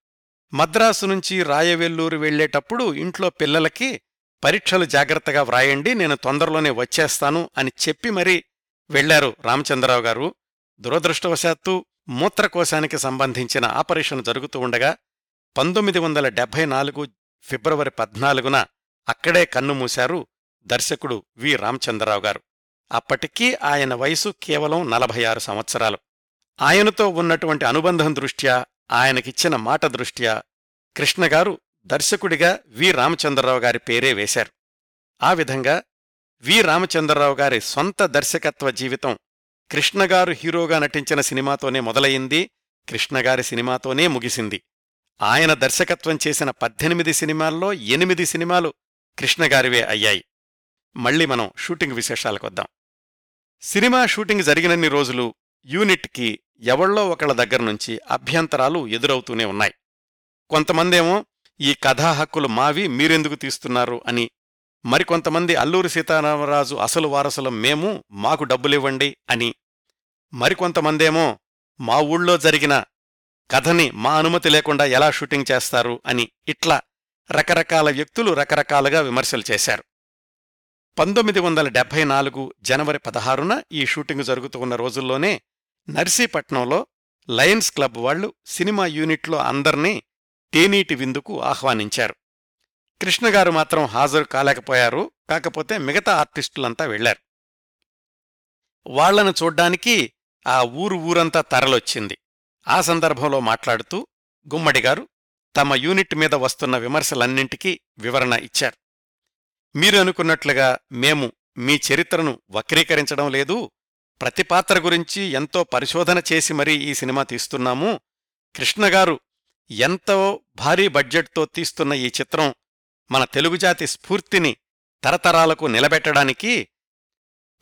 A: మద్రాసు నుంచి రాయవెల్లూరు వెళ్ళేటప్పుడు ఇంట్లో పిల్లలకి పరీక్షలు జాగ్రత్తగా వ్రాయండి నేను తొందరలోనే వచ్చేస్తాను అని చెప్పి మరీ వెళ్ళారు రామచంద్రరావు గారు. దురదృష్టవశాత్తు మూత్రకోశానికి సంబంధించిన ఆపరేషన్ జరుగుతూ ఉండగా పంతొమ్మిది వందల డెబ్బై నాలుగు ఫిబ్రవరి పద్నాలుగున అక్కడే కన్నుమూశారు దర్శకుడు వి. రామచంద్రరావు గారు. అప్పటికీ ఆయన వయసు కేవలం నలభై ఆరు సంవత్సరాలు. ఆయనతో ఉన్నటువంటి అనుబంధం దృష్ట్యా ఆయనకిచ్చిన మాట దృష్ట్యా కృష్ణగారు దర్శకుడిగా వి. రామచంద్రరావు గారి పేరే వేశారు. ఆ విధంగా వి. రామచంద్రరావు గారి సొంత దర్శకత్వ జీవితం కృష్ణగారు హీరోగా నటించిన సినిమాతోనే మొదలయింది కృష్ణగారి సినిమాతోనే ముగిసింది. ఆయన దర్శకత్వం చేసిన పద్దెనిమిది సినిమాల్లో ఎనిమిది సినిమాలు కృష్ణగారివే అయ్యాయి. మళ్ళీ మనం షూటింగ్ విశేషాలకొద్దాం సినిమా షూటింగ్ జరిగినన్ని రోజులు యూనిట్కి ఎవళ్ళో ఒకళ్ళ దగ్గర్నుంచి అభ్యంతరాలు ఎదురవుతూనే ఉన్నాయి. కొంతమందేమో ఈ కథా హక్కులు మావి మీరెందుకు తీస్తున్నారు అని మరికొంతమంది అల్లూరి సీతారామరాజు అసలు వారసులం మేము మాకు డబ్బులివ్వండి అని మరికొంతమందేమో మా ఊళ్ళో జరిగిన కథని మా అనుమతి లేకుండా ఎలా షూటింగ్ చేస్తారు అని ఇట్లా రకరకాల వ్యక్తులు రకరకాలుగా విమర్శలు చేశారు. పంతొమ్మిది వందల డెబ్బై నాలుగు జనవరి పదహారున ఈ షూటింగ్ జరుగుతూ ఉన్న రోజుల్లోనే నర్సీపట్నంలో లయన్స్ క్లబ్ వాళ్ళు సినిమా యూనిట్లో అందర్నీ తేనీటి విందుకు ఆహ్వానించారు. కృష్ణగారు మాత్రం హాజరు కాలేకపోయారు కాకపోతే మిగతా ఆర్టిస్టులంతా వెళ్ళారు వాళ్ళను చూడ్డానికి ఆ ఊరు ఊరంతా తరలొచ్చింది. ఆ సందర్భంలో మాట్లాడుతూ గుమ్మడిగారు తమ యూనిట్ మీద వస్తున్న విమర్శలన్నింటికీ వివరణ ఇచ్చారు. మీరు అనుకున్నట్లుగా మేము మీ చరిత్రను వక్రీకరించడం లేదు ప్రతి పాత్ర గురించి ఎంతో పరిశోధన చేసి మరీ ఈ సినిమా తీస్తున్నాము. కృష్ణగారు ఎంతో భారీ బడ్జెట్తో తీస్తున్న ఈ చిత్రం మన తెలుగుజాతి స్ఫూర్తిని తరతరాలకు నిలబెట్టడానికి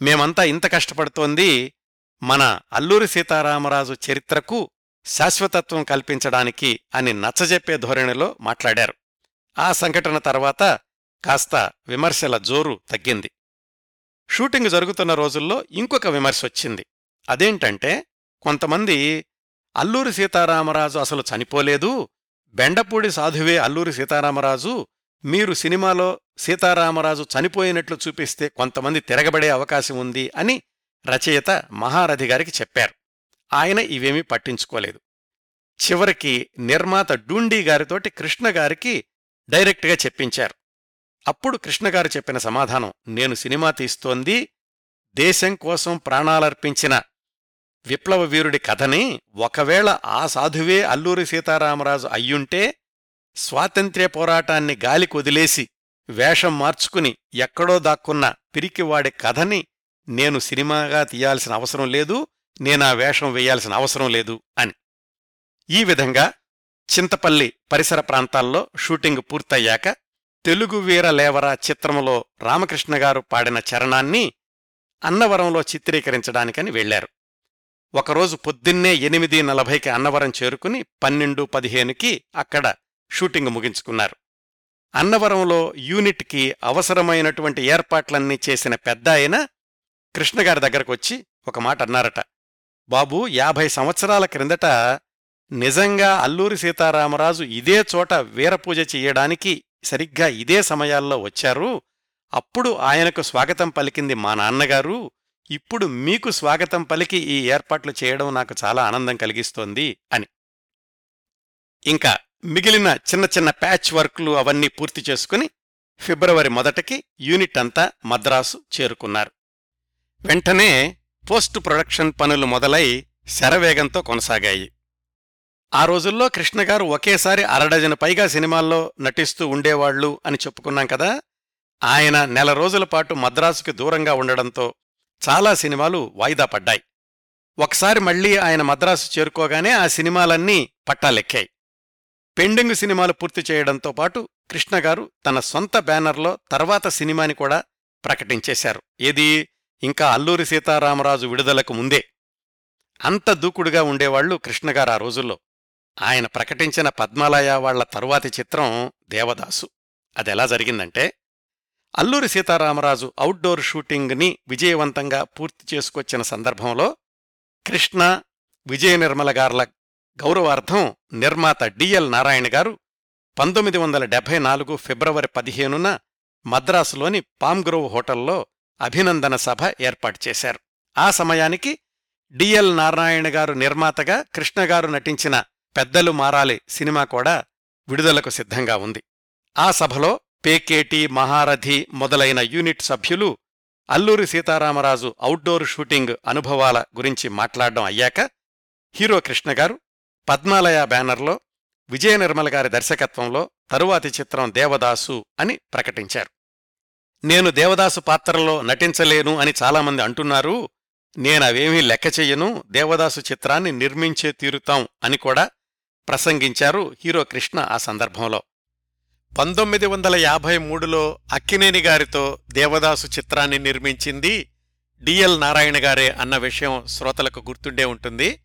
A: మేమంతా ఇంత కష్టపడుతోంది. మన అల్లూరి సీతారామరాజు చరిత్రకు శాశ్వతత్వం కల్పించడానికి అని నచ్చజెప్పే ధోరణిలో మాట్లాడారు. ఆ సంఘటన తర్వాత కాస్త విమర్శల జోరు తగ్గింది. షూటింగ్ జరుగుతున్న రోజుల్లో ఇంకొక విమర్శ వచ్చింది. అదేంటంటే కొంతమంది అల్లూరి సీతారామరాజు అసలు చనిపోలేదు బెండపూడి సాధువే అల్లూరి సీతారామరాజు మీరు సినిమాలో సీతారామరాజు చనిపోయినట్లు చూపిస్తే కొంతమంది తిరగబడే అవకాశం ఉంది అని రచయిత మహారథి గారికి చెప్పారు. ఆయన ఇవేమీ పట్టించుకోలేదు. చివరికి నిర్మాత డూండీ గారితోటి కృష్ణగారికి డైరెక్ట్గా చెప్పించారు. అప్పుడు కృష్ణగారు చెప్పిన సమాధానం నేను సినిమా తీస్తోంది దేశం కోసం ప్రాణాలర్పించిన విప్లవ వీరుడి కథని ఒకవేళ ఆ సాధువే అల్లూరి సీతారామరాజు అయ్యుంటే స్వాతంత్ర్య పోరాటాన్ని గాలి కొదిలేసి వేషం మార్చుకుని ఎక్కడో దాక్కున్న పిరికివాడి కథని నేను సినిమాగా తీయాల్సిన అవసరం లేదు నేనా వేషం వేయాల్సిన అవసరం లేదు అని. ఈ విధంగా చింతపల్లి పరిసర ప్రాంతాల్లో షూటింగ్ పూర్తయ్యాక తెలుగు వీరలేవరా చిత్రంలో చిత్రములో రామకృష్ణగారు పాడిన చరణాన్ని అన్నవరంలో చిత్రీకరించడానికని వెళ్ళారు ఒకరోజు పొద్దున్నే ఎనిమిది నలభైకి అన్నవరం చేరుకుని పన్నెండు పదిహేనుకి అక్కడ షూటింగ్ ముగించుకున్నారు. అన్నవరంలో యూనిట్కి అవసరమైనటువంటి ఏర్పాట్లన్నీ చేసిన పెద్ద ఆయన కృష్ణగారి దగ్గరకొచ్చి ఒక మాట అన్నారట. బాబూ యాభై సంవత్సరాల క్రిందట నిజంగా అల్లూరి సీతారామరాజు ఇదే చోట వీరపూజ చెయ్యడానికి సరిగ్గా ఇదే సమయాల్లో వచ్చారు. అప్పుడు ఆయనకు స్వాగతం పలికింది మా నాన్నగారు. ఇప్పుడు మీకు స్వాగతం పలికి ఈ ఏర్పాట్లు చేయడం నాకు చాలా ఆనందం కలిగిస్తోంది అని. ఇంకా మిగిలిన చిన్న చిన్న ప్యాచ్ వర్క్లు అవన్నీ పూర్తి చేసుకుని ఫిబ్రవరి మొదటికి యూనిట్ అంతా మద్రాసు చేరుకున్నారు. వెంటనే పోస్ట్ ప్రొడక్షన్ పనులు మొదలై శరవేగంతో కొనసాగాయి. ఆ రోజుల్లో కృష్ణగారు ఒకేసారి అరడజను పైగా సినిమాల్లో నటిస్తూ ఉండేవాళ్ళు అని చెప్పుకున్నాం కదా. ఆయన నెల రోజుల పాటు మద్రాసుకి దూరంగా ఉండడంతో చాలా సినిమాలు వాయిదా పడ్డాయి. ఒకసారి మళ్ళీ ఆయన మద్రాసు చేరుకోగానే ఆ సినిమాలన్నీ పట్టాలెక్కాయి. పెండింగ్ సినిమాలు పూర్తి చేయడంతో పాటు కృష్ణగారు తన సొంత బ్యానర్లో తర్వాత సినిమాని కూడా ప్రకటించేశారు. ఏది? ఇంకా అల్లూరి సీతారామరాజు విడుదలకు ముందే అంత దూకుడుగా ఉండేవాళ్ళు కృష్ణగారు ఆ రోజుల్లో. ఆయన ప్రకటించిన పద్మాలయ వాళ్ళ తరువాతి చిత్రం దేవదాసు. అదెలా జరిగిందంటే అల్లూరి సీతారామరాజు అవుట్డోర్ షూటింగ్ని విజయవంతంగా పూర్తి చేసుకొచ్చిన సందర్భంలో కృష్ణ విజయ నిర్మల గార్ల గౌరవార్థం నిర్మాత డిఎల్ నారాయణ గారు పంతొమ్మిది వందల డెబ్బై నాలుగు ఫిబ్రవరి పదిహేనున మద్రాసులోని పామ్గ్రోవ్ హోటల్లో అభినందన సభ ఏర్పాటు చేశారు. ఆ సమయానికి డిఎల్ నారాయణ గారు నిర్మాతగా కృష్ణగారు నటించిన పెద్దలు మారాలి సినిమా కూడా విడుదలకు సిద్ధంగా ఉంది. ఆ సభలో పేకేటి మహారథి మొదలైన యూనిట్ సభ్యులు అల్లూరి సీతారామరాజు అవుట్డోర్ షూటింగ్ అనుభవాల గురించి మాట్లాడడం అయ్యాక హీరో కృష్ణగారు పద్మాలయ బ్యానర్లో విజయ నిర్మల గారి దర్శకత్వంలో తరువాతి చిత్రం దేవదాసు అని ప్రకటించారు. నేను దేవదాసు పాత్రలో నటించలేను అని చాలామంది అంటున్నారు. నేనవేమీ లెక్క చెయ్యను. దేవదాసు చిత్రాన్ని నిర్మించే తీరుతాం అని కూడా ప్రసంగించారు హీరో కృష్ణ ఆ సందర్భంలో. పంతొమ్మిది వందల యాభై మూడులో అక్కినేని గారితో దేవదాసు చిత్రాన్ని నిర్మించింది డిఎల్ నారాయణ గారే అన్న విషయం శ్రోతలకు గుర్తుండే ఉంటుంది.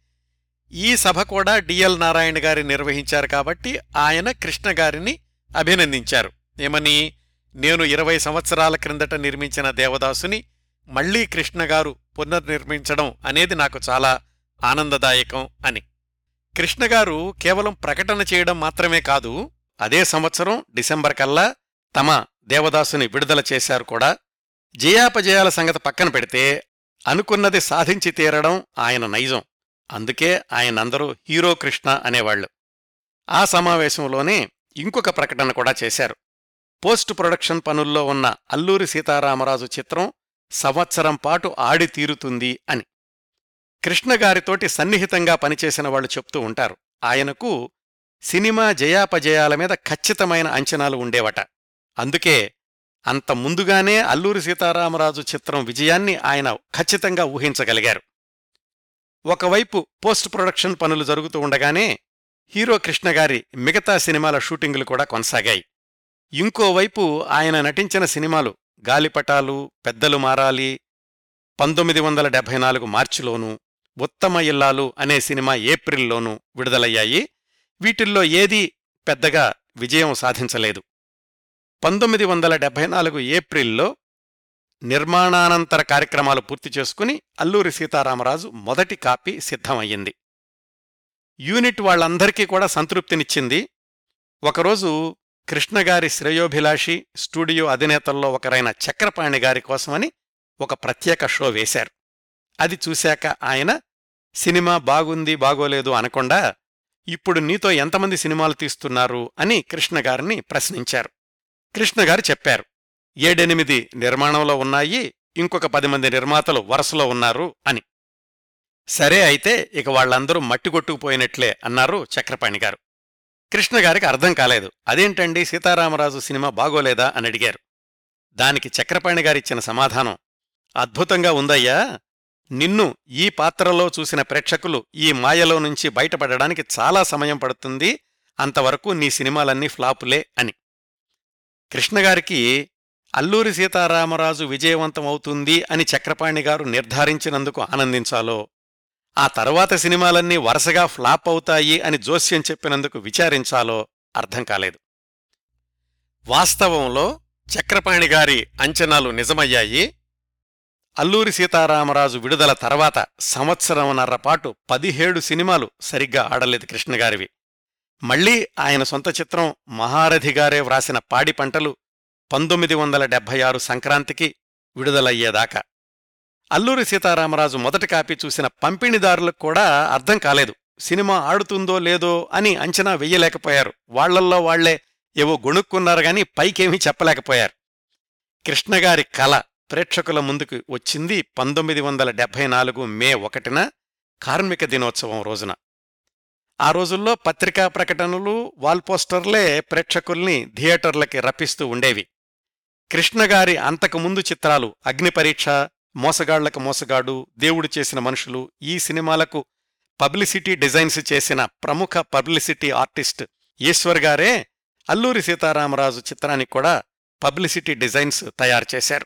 A: ఈ సభ కూడా డిఎల్ నారాయణ గారి నిర్వహించారు కాబట్టి ఆయన కృష్ణ గారిని అభినందించారు. ఏమని? నేను ఇరవై సంవత్సరాల క్రిందట నిర్మించిన దేవదాసుని మళ్ళీ కృష్ణగారు పునర్నిర్మించడం అనేది నాకు చాలా ఆనందదాయకం అని. కృష్ణగారు కేవలం ప్రకటన చేయడం మాత్రమే కాదు అదే సంవత్సరం డిసెంబర్ కల్లా తమ దేవదాసుని విడుదల చేశారు కూడా. జయాపజయాల సంగతి పక్కన పెడితే అనుకున్నది సాధించి తీరడం ఆయన నైజం. అందుకే ఆయనందరూ హీరో కృష్ణ అనేవాళ్ళు ఆ సమావేశంలోనే ఇంకొక ప్రకటన కూడా చేశారు. పోస్ట్ ప్రొడక్షన్ పనుల్లో ఉన్న అల్లూరి సీతారామరాజు చిత్రం సంవత్సరం పాటు ఆడి తీరుతుంది అని. కృష్ణగారితోటి సన్నిహితంగా పనిచేసిన వాళ్ళు చెప్తూ ఉంటారు. ఆయనకు సినిమా జయాపజయాల మీద ఖచ్చితమైన అంచనాలు ఉండేవట. అందుకే అంత ముందుగానే అల్లూరి సీతారామరాజు చిత్రం విజయాన్ని ఆయన ఖచ్చితంగా ఊహించగలిగారు. ఒకవైపు పోస్ట్ ప్రొడక్షన్ పనులు జరుగుతూ ఉండగానే హీరో కృష్ణగారి మిగతా సినిమాల షూటింగులు కూడా కొనసాగాయి. ఇంకోవైపు ఆయన నటించిన సినిమాలు గాలిపటాలు పెద్దలు మారాలి పంతొమ్మిది వందల డెబ్భై నాలుగు మార్చిలోనూ ఉత్తమ ఇల్లాలు అనే సినిమా ఏప్రిల్లోనూ విడుదలయ్యాయి. వీటిల్లో ఏదీ పెద్దగా విజయం సాధించలేదు. పంతొమ్మిది వందల డెబ్భై నాలుగు ఏప్రిల్లో నిర్మాణానంతర కార్యక్రమాలు పూర్తి చేసుకుని అల్లూరి సీతారామరాజు మొదటి కాపీ సిద్ధమయ్యింది. యూనిట్ వాళ్ళందరికీ కూడా సంతృప్తినిచ్చింది. ఒకరోజు కృష్ణగారి శ్రేయోభిలాషి స్టూడియో అధినేతల్లో ఒకరైన చక్రపాణి గారి కోసమని ఒక ప్రత్యేక షో వేశారు. అది చూశాక ఆయన సినిమా బాగుంది బాగోలేదు అనకుండా ఇప్పుడు నీతో ఎంతమంది సినిమాలు తీస్తున్నారు? అని కృష్ణగారిని ప్రశ్నించారు. కృష్ణగారు చెప్పారు ఏడెనిమిది నిర్మాణంలో ఉన్నాయి ఇంకొక పది మంది నిర్మాతలు వరుసలో ఉన్నారు అని. సరే అయితే ఇక వాళ్ళందరూ మట్టిగొట్టుకుపోయినట్లే అన్నారు చక్రపాణిగారు కృష్ణగారికి అర్థం కాలేదు. అదేంటండి సీతారామరాజు సినిమా బాగోలేదా అని అడిగారు. దానికి చక్రపాణి గారిచ్చిన సమాధానం అద్భుతంగా ఉందయ్యా. నిన్ను ఈ పాత్రలో చూసిన ప్రేక్షకులు ఈ మాయలో నుంచి బయటపడడానికి చాలా సమయం పడుతుంది. అంతవరకు నీ సినిమాలన్నీ ఫ్లాపులే అని. కృష్ణగారికి అల్లూరి సీతారామరాజు విజయవంతమవుతుంది అని చక్రపాణి గారు నిర్ధారించినందుకు ఆనందించాలో ఆ తర్వాత సినిమాలన్నీ వరుసగా ఫ్లాప్ అవుతాయి అని జోస్యం చెప్పినందుకు విచారించాలో అర్థం కాలేదు. వాస్తవంలో చక్రపాణి గారి అంచనాలు నిజమయ్యాయి. అల్లూరి సీతారామరాజు విడుదల తర్వాత సంవత్సరంన్నరపాటు పదిహేడు సినిమాలు సరిగ్గా ఆడలేదు కృష్ణగారివి మళ్ళీ ఆయన సొంత చిత్రం మహారథిగారే వ్రాసిన పాడి పంటలు పంతొమ్మిది వందల డెబ్భై ఆరు సంక్రాంతికి విడుదలయ్యేదాకా. అల్లూరి సీతారామరాజు మొదటి కాపీ చూసిన పంపిణీదారులకు కూడా అర్థం కాలేదు. సినిమా ఆడుతుందో లేదో అని అంచనా వెయ్యలేకపోయారు. వాళ్ళల్లో వాళ్ళే ఏవో గొణుక్కున్నారు గాని పైకేమీ చెప్పలేకపోయారు. కృష్ణగారి కళ ప్రేక్షకుల ముందుకు వచ్చింది పంతొమ్మిది వందల డెబ్బై నాలుగు మే ఒకటిన కార్మిక దినోత్సవం రోజున. ఆ రోజుల్లో పత్రికా ప్రకటనలు వాల్పోస్టర్లే ప్రేక్షకుల్ని థియేటర్లకి రప్పిస్తూ ఉండేవి. కృష్ణగారి అంతకుముందు చిత్రాలు అగ్నిపరీక్ష మోసగాళ్ళకు మోసగాడు దేవుడు చేసిన మనుషులు ఈ సినిమాలకు పబ్లిసిటీ డిజైన్స్ చేసిన ప్రముఖ పబ్లిసిటీ ఆర్టిస్ట్ ఈశ్వర్ గారే అల్లూరి సీతారామరాజు చిత్రానికి కూడా పబ్లిసిటీ డిజైన్స్ తయారు చేశారు.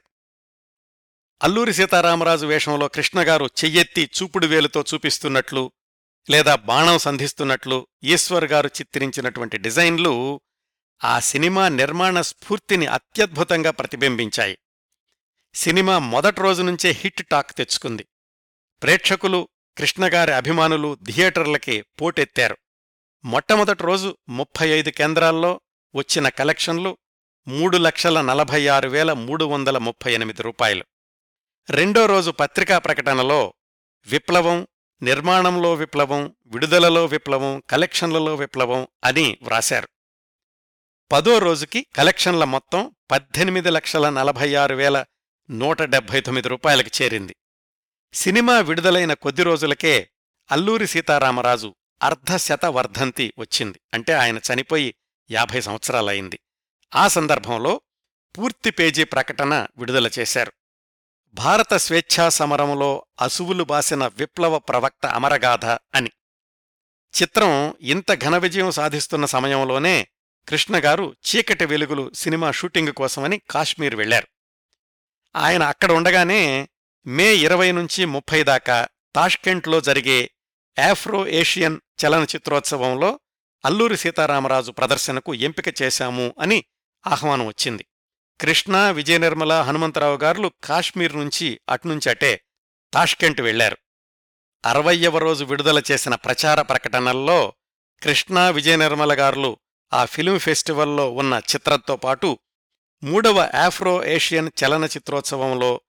A: అల్లూరి సీతారామరాజు వేషంలో కృష్ణగారు చెయ్యెత్తి చూపుడు వేలుతో చూపిస్తున్నట్లు లేదా బాణం సంధిస్తున్నట్లు ఈశ్వర్ గారు చిత్రించినటువంటి డిజైన్లు ఆ సినిమా నిర్మాణ స్ఫూర్తిని అత్యద్భుతంగా ప్రతిబింబించాయి. సినిమా మొదటి రోజు నుంచే హిట్ టాక్ తెచ్చుకుంది. ప్రేక్షకులు కృష్ణగారి అభిమానులు థియేటర్లకి పోటెత్తారు. మొట్టమొదటి రోజు ముప్పై ఐదు కేంద్రాల్లో వచ్చిన కలెక్షన్లు మూడు లక్షల నలభై ఆరు వేల మూడు వందల ముప్పై ఎనిమిది రూపాయలు. రెండో రోజు పత్రికా ప్రకటనలో విప్లవం నిర్మాణంలో విప్లవం విడుదలలో విప్లవం కలెక్షన్లలో విప్లవం అని వ్రాశారు. పదో రోజుకి కలెక్షన్ల మొత్తం పద్దెనిమిది లక్షల నలభై ఆరు వేల నూట డెబ్భై తొమ్మిది రూపాయలకి చేరింది. సినిమా విడుదలైన కొద్ది రోజులకే అల్లూరి సీతారామరాజు అర్ధశత వర్ధంతి వచ్చింది. అంటే ఆయన చనిపోయి యాభై సంవత్సరాలయింది ఆ సందర్భంలో పూర్తి పేజీ ప్రకటన విడుదల చేశారు. భారత స్వేచ్ఛా సమరంలో అసువులు బాసిన విప్లవ ప్రవక్త అమరగాథ అని. చిత్రం ఇంత ఘన విజయం సాధిస్తున్న సమయంలోనే కృష్ణగారు చీకటి వెలుగులు సినిమా షూటింగ్ కోసమని కాశ్మీర్ వెళ్ళారు ఆయన అక్కడ ఉండగానే మే ఇరవై నుంచి ముప్పై దాకా తాష్కెంట్లో జరిగే ఆఫ్రో ఏషియన్ చలనచిత్రోత్సవంలో అల్లూరి సీతారామరాజు ప్రదర్శనకు ఎంపిక చేశాము అని ఆహ్వానం వచ్చింది. కృష్ణ విజయనిర్మల హనుమంతరావు గారులు కాశ్మీర్ నుంచి అట్నుంచటే తాష్కెంట్ వెళ్ళారు అరవయ్యవ రోజు విడుదల చేసిన ప్రచార ప్రకటనల్లో కృష్ణ విజయనిర్మల గారులు ఆ ఫిల్మ్ ఫెస్టివల్లో ఉన్న చిత్రంతో పాటు మూడవ ఆఫ్రో ఏషియన్ చలనచిత్రోత్సవంలో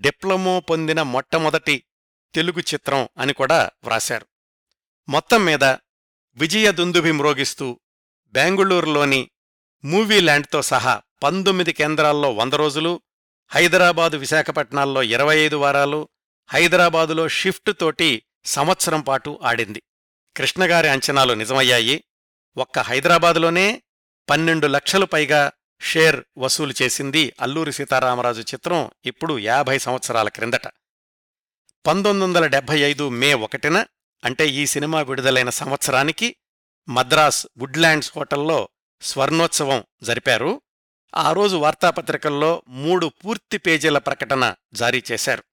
A: డిప్లొమో పొందిన మొట్టమొదటి తెలుగు చిత్రం అని కూడా వ్రాశారు. మొత్తం మీద విజయ దుందుభి మ్రోగిస్తూ బెంగుళూరులోని మూవీల్యాండ్తో సహా పంతొమ్మిది కేంద్రాల్లో వంద రోజులు హైదరాబాదు విశాఖపట్నాల్లో ఇరవై ఐదు వారాలు హైదరాబాదులో షిఫ్ట్ తోటి సంవత్సరం పాటు ఆడింది. కృష్ణగారి అంచనాలు నిజమయ్యాయి. ఒక్క హైదరాబాదులోనే పన్నెండు లక్షలు పైగా షేర్ వసూలు చేసింది అల్లూరి సీతారామరాజు చిత్రం ఇప్పుడు యాభై సంవత్సరాల క్రిందట. పంతొమ్మిది వందల డెబ్బై ఐదు మే ఒకటిన అంటే ఈ సినిమా విడుదలైన సంవత్సరానికి మద్రాస్ వుడ్లాండ్స్ హోటల్లో స్వర్ణోత్సవం జరిపారు. ఆ రోజు వార్తాపత్రికల్లో మూడు పూర్తి పేజీల ప్రకటన జారీ చేశారు.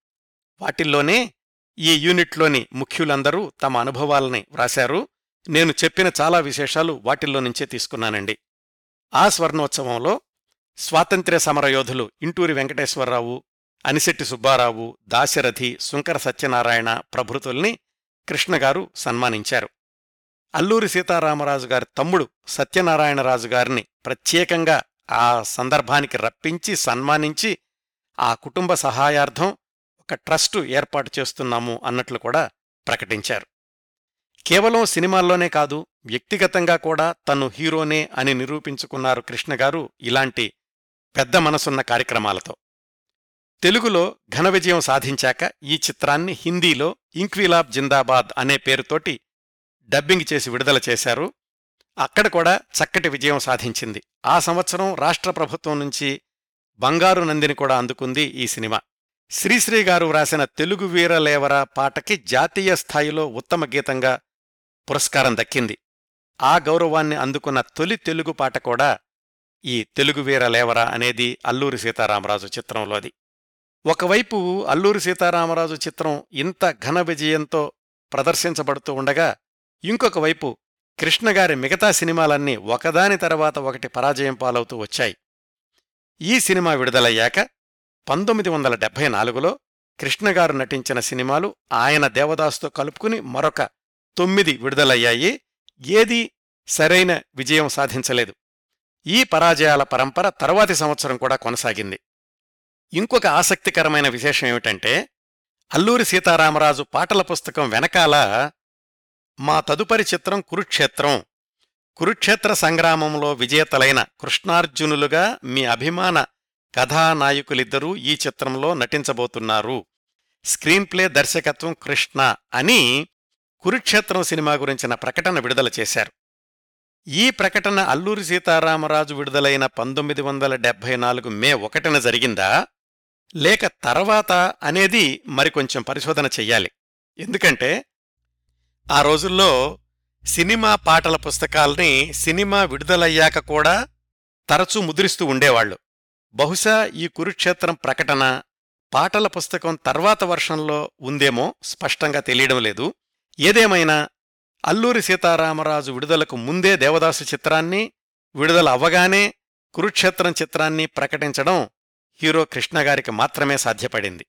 A: వాటిల్లోనే ఈ యూనిట్లోని ముఖ్యులందరూ తమ అనుభవాలని వ్రాశారు. నేను చెప్పిన చాలా విశేషాలు వాటిల్లో నుంచే తీసుకున్నానండి. ఆ స్వర్ణోత్సవంలో స్వాతంత్ర్య సమరయోధులు ఇంటూరి వెంకటేశ్వరరావు అనిశెట్టి సుబ్బారావు దాశరథి శుంకర సత్యనారాయణ ప్రభృతుల్ని కృష్ణగారు సన్మానించారు. అల్లూరి సీతారామరాజు గారి తమ్ముడు సత్యనారాయణరాజు గారిని ప్రత్యేకంగా ఆ సందర్భానికి రప్పించి సన్మానించి ఆ కుటుంబ సహాయార్థం ఒక ట్రస్టు ఏర్పాటు చేస్తున్నాము అన్నట్లు కూడా ప్రకటించారు. కేవలం సినిమాల్లోనే కాదు వ్యక్తిగతంగా కూడా తను హీరోనే అని నిరూపించుకున్నారు కృష్ణగారు ఇలాంటి పెద్ద మనసున్న కార్యక్రమాలతో. తెలుగులో ఘన విజయం సాధించాక ఈ చిత్రాన్ని హిందీలో ఇంక్విలాబ్ జిందాబాద్ అనే పేరుతోటి డబ్బింగ్ చేసి విడుదల చేశారు. అక్కడ కూడా చక్కటి విజయం సాధించింది. ఆ సంవత్సరం రాష్ట్ర ప్రభుత్వం నుంచి బంగారు నందిని కూడా అందుకుంది ఈ సినిమా. శ్రీశ్రీ గారు వ్రాసిన తెలుగు వీరలేవరా పాటకి జాతీయ స్థాయిలో ఉత్తమ గీతంగా పురస్కారం దక్కింది. ఆ గౌరవాన్ని అందుకున్న తొలి తెలుగు పాట కూడా ఈ తెలుగు వీరలేవరా అనేది అల్లూరి సీతారామరాజు చిత్రంలోది. ఒకవైపు అల్లూరి సీతారామరాజు చిత్రం ఇంత ఘన విజయంతో ప్రదర్శించబడుతూ ఉండగా ఇంకొక వైపు కృష్ణగారి మిగతా సినిమాలన్నీ ఒకదాని తర్వాత ఒకటి పరాజయం పాలవుతూ వచ్చాయి. ఈ సినిమా విడుదలయ్యాక పంతొమ్మిది వందల డెబ్భై నాలుగులో కృష్ణగారు నటించిన సినిమాలు ఆయన దేవదాసుతో కలుపుకుని మరొక తొమ్మిది విడుదలయ్యాయి. ఏదీ సరైన విజయం సాధించలేదు. ఈ పరాజయాల పరంపర తర్వాతి సంవత్సరం కూడా కొనసాగింది. ఇంకొక ఆసక్తికరమైన విశేషం ఏమిటంటే అల్లూరి సీతారామరాజు పాటల పుస్తకం వెనకాల మా తదుపరి చిత్రం కురుక్షేత్రం. కురుక్షేత్ర సంగ్రామంలో విజేతలైన కృష్ణార్జునులుగా మీ అభిమాన కథానాయకులిద్దరూ ఈ చిత్రంలో నటించబోతున్నారు. స్క్రీన్ప్లే దర్శకత్వం కృష్ణ అని కురుక్షేత్రం సినిమా గురించిన ప్రకటన విడుదల చేశారు. ఈ ప్రకటన అల్లూరి సీతారామరాజు విడుదలైన పంతొమ్మిది వందల డెబ్భై నాలుగు మే ఒకటిన జరిగిందా? లేక తర్వాత అనేది మరికొంచెం పరిశోధన చెయ్యాలి. ఎందుకంటే ఆ రోజుల్లో సినిమా పాటల పుస్తకాల్ని సినిమా విడుదలయ్యాక కూడా తరచూ ముద్రిస్తూ ఉండేవాళ్ళు బహుశా ఈ కురుక్షేత్రం ప్రకటన పాటల పుస్తకం తర్వాత వర్షంలో ఉందేమో స్పష్టంగా తెలియడం లేదు. ఏదేమైనా అల్లూరి సీతారామరాజు విడుదలకు ముందే దేవదాసు చిత్రాన్ని విడుదల అవ్వగానే కురుక్షేత్రం చిత్రాన్ని ప్రకటించడం హీరో కృష్ణగారికి మాత్రమే సాధ్యపడింది.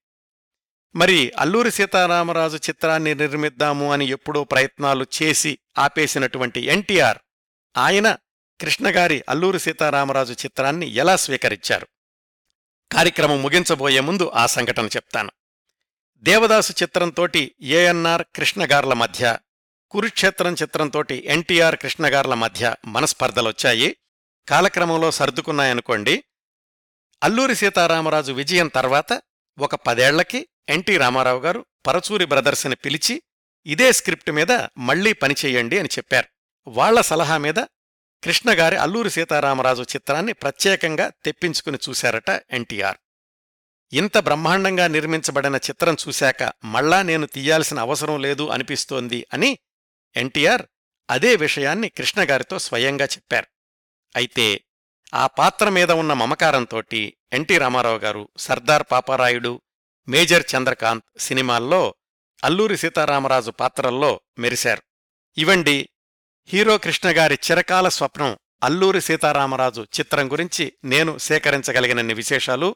A: మరి అల్లూరి సీతారామరాజు చిత్రాన్ని నిర్మిద్దాము అని ఎప్పుడో ప్రయత్నాలు చేసి ఆపేసినటువంటి ఎన్టీఆర్ ఆయన కృష్ణగారి అల్లూరి సీతారామరాజు చిత్రాన్ని ఎలా స్వీకరించారు? కార్యక్రమం ముగించబోయే ముందు ఆ సంఘటన చెప్తాను. దేవదాసు చిత్రంతోటి ఏఎన్ఆర్ కృష్ణగార్ల మధ్య కురుక్షేత్రం చిత్రంతోటి ఎన్టీఆర్ కృష్ణగార్ల మధ్య మనస్పర్ధలొచ్చాయి. కాలక్రమంలో సర్దుకున్నాయనుకోండి. అల్లూరి సీతారామరాజు విజయం తర్వాత ఒక పదేళ్ళకి ఎన్టీ రామారావు గారు పరచూరి బ్రదర్స్ని పిలిచి ఇదే స్క్రిప్ట్ మీద మళ్ళీ పనిచేయండి అని చెప్పారు. వాళ్ళ సలహా మీద కృష్ణగారి అల్లూరి సీతారామరాజు చిత్రాన్ని ప్రత్యేకంగా తెప్పించుకుని చూశారట ఎన్టీఆర్. ఇంత బ్రహ్మాండంగా నిర్మించబడిన చిత్రం చూశాక మళ్ళా నేను తీయాల్సిన అవసరం లేదు అనిపిస్తోంది అని ఎన్టీఆర్ అదే విషయాన్ని కృష్ణగారితో స్వయంగా చెప్పారు. అయితే ఆ పాత్ర మీద ఉన్న మమకారంతోటి ఎన్టీ రామారావు గారు సర్దార్ పాపారాయుడు మేజర్ చంద్రకాంత్ సినిమాల్లో అల్లూరి సీతారామరాజు పాత్రల్లో మెరిశారు. ఇవండి హీరో కృష్ణగారి చిరకాల స్వప్నం అల్లూరి సీతారామరాజు చిత్రం గురించి నేను సేకరించగలిగినన్ని విశేషాలు.